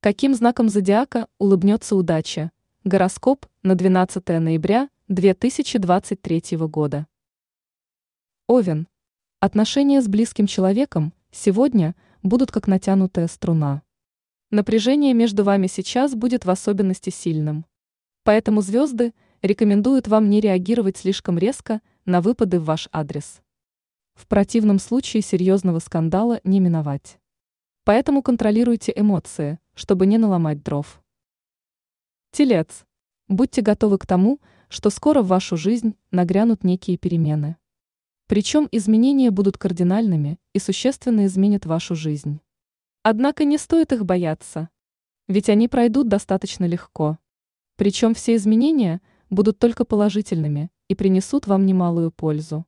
Каким знаком зодиака улыбнется удача? Гороскоп на 12 ноября 2023 года. Овен. Отношения с близким человеком сегодня будут как натянутая струна. Напряжение между вами сейчас будет в особенности сильным. Поэтому звезды рекомендуют вам не реагировать слишком резко на выпады в ваш адрес. В противном случае серьезного скандала не миновать. Поэтому контролируйте эмоции, чтобы не наломать дров. Телец. Будьте готовы к тому, что скоро в вашу жизнь нагрянут некие перемены. Причем изменения будут кардинальными и существенно изменят вашу жизнь. Однако не стоит их бояться, ведь они пройдут достаточно легко. Причем все изменения будут только положительными и принесут вам немалую пользу.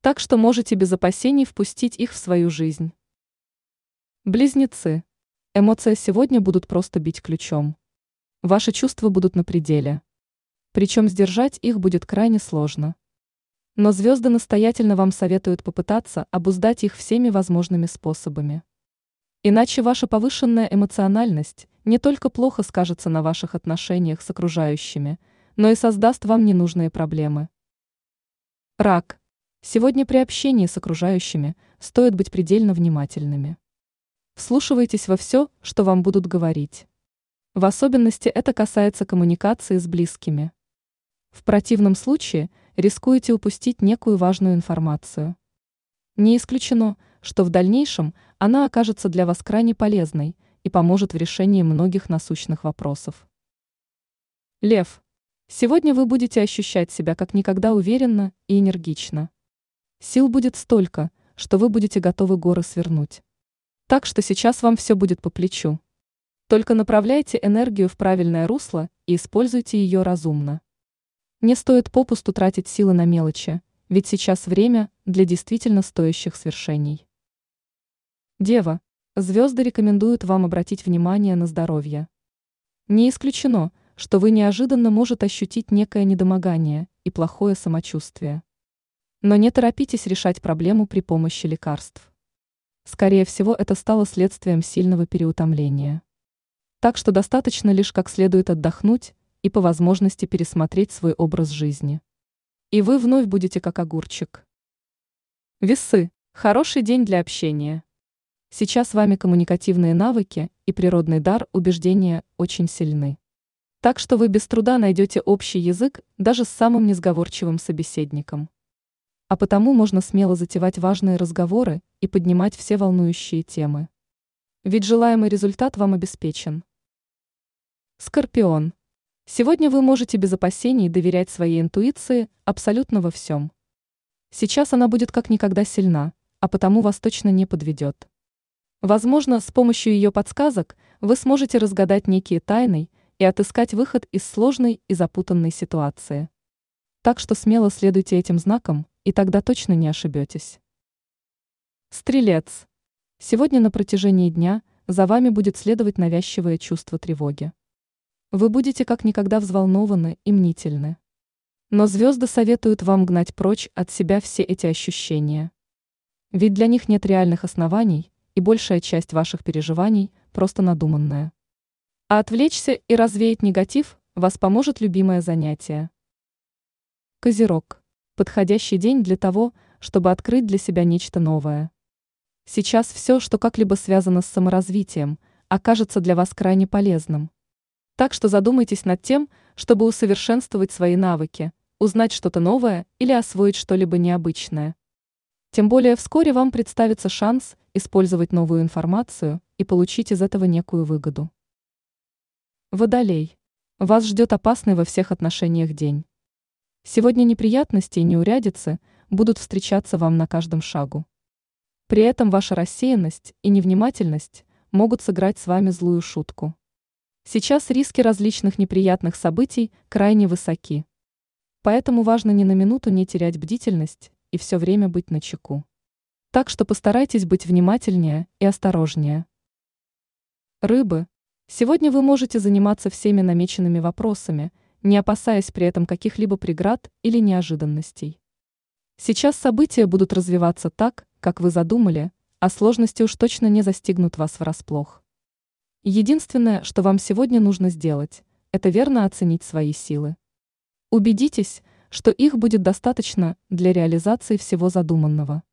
Так что можете без опасений впустить их в свою жизнь. Близнецы. Эмоции сегодня будут просто бить ключом. Ваши чувства будут на пределе. Причем сдержать их будет крайне сложно. Но звезды настоятельно вам советуют попытаться обуздать их всеми возможными способами. Иначе ваша повышенная эмоциональность не только плохо скажется на ваших отношениях с окружающими, но и создаст вам ненужные проблемы. Рак. Сегодня при общении с окружающими стоит быть предельно внимательными. Вслушивайтесь во все, что вам будут говорить. В особенности это касается коммуникации с близкими. В противном случае рискуете упустить некую важную информацию. Не исключено, что в дальнейшем она окажется для вас крайне полезной и поможет в решении многих насущных вопросов. Лев. Сегодня вы будете ощущать себя как никогда уверенно и энергично. Сил будет столько, что вы будете готовы горы свернуть. Так что сейчас вам все будет по плечу. Только направляйте энергию в правильное русло и используйте ее разумно. Не стоит попусту тратить силы на мелочи, ведь сейчас время для действительно стоящих свершений. Дева, звезды рекомендуют вам обратить внимание на здоровье. Не исключено, что вы неожиданно может ощутить некое недомогание и плохое самочувствие. Но не торопитесь решать проблему при помощи лекарств. Скорее всего, это стало следствием сильного переутомления. Так что достаточно лишь как следует отдохнуть и по возможности пересмотреть свой образ жизни. И вы вновь будете как огурчик. Весы. Хороший день для общения. Сейчас вами коммуникативные навыки и природный дар убеждения очень сильны. Так что вы без труда найдете общий язык даже с самым несговорчивым собеседником а потому можно смело затевать важные разговоры и поднимать все волнующие темы. Ведь желаемый результат вам обеспечен. Скорпион. Сегодня вы можете без опасений доверять своей интуиции абсолютно во всем. Сейчас она будет как никогда сильна, а потому вас точно не подведет. Возможно, с помощью ее подсказок вы сможете разгадать некие тайны и отыскать выход из сложной и запутанной ситуации. Так что смело следуйте этим знакам, и тогда точно не ошибетесь. Стрелец. Сегодня на протяжении дня за вами будет следовать навязчивое чувство тревоги. Вы будете как никогда взволнованы и мнительны. Но звезды советуют вам гнать прочь от себя все эти ощущения. Ведь для них нет реальных оснований, и большая часть ваших переживаний просто надуманная. А отвлечься и развеять негатив вас поможет любимое занятие. Козерог подходящий день для того, чтобы открыть для себя нечто новое. Сейчас все, что как-либо связано с саморазвитием, окажется для вас крайне полезным. Так что задумайтесь над тем, чтобы усовершенствовать свои навыки, узнать что-то новое или освоить что-либо необычное. Тем более вскоре вам представится шанс использовать новую информацию и получить из этого некую выгоду. Водолей. Вас ждет опасный во всех отношениях день. Сегодня неприятности и неурядицы будут встречаться вам на каждом шагу. При этом ваша рассеянность и невнимательность могут сыграть с вами злую шутку. Сейчас риски различных неприятных событий крайне высоки. Поэтому важно ни на минуту не терять бдительность и все время быть начеку. Так что постарайтесь быть внимательнее и осторожнее. Рыбы. Сегодня вы можете заниматься всеми намеченными вопросами – не опасаясь при этом каких-либо преград или неожиданностей. Сейчас события будут развиваться так, как вы задумали, а сложности уж точно не застигнут вас врасплох. Единственное, что вам сегодня нужно сделать, это верно оценить свои силы. Убедитесь, что их будет достаточно для реализации всего задуманного.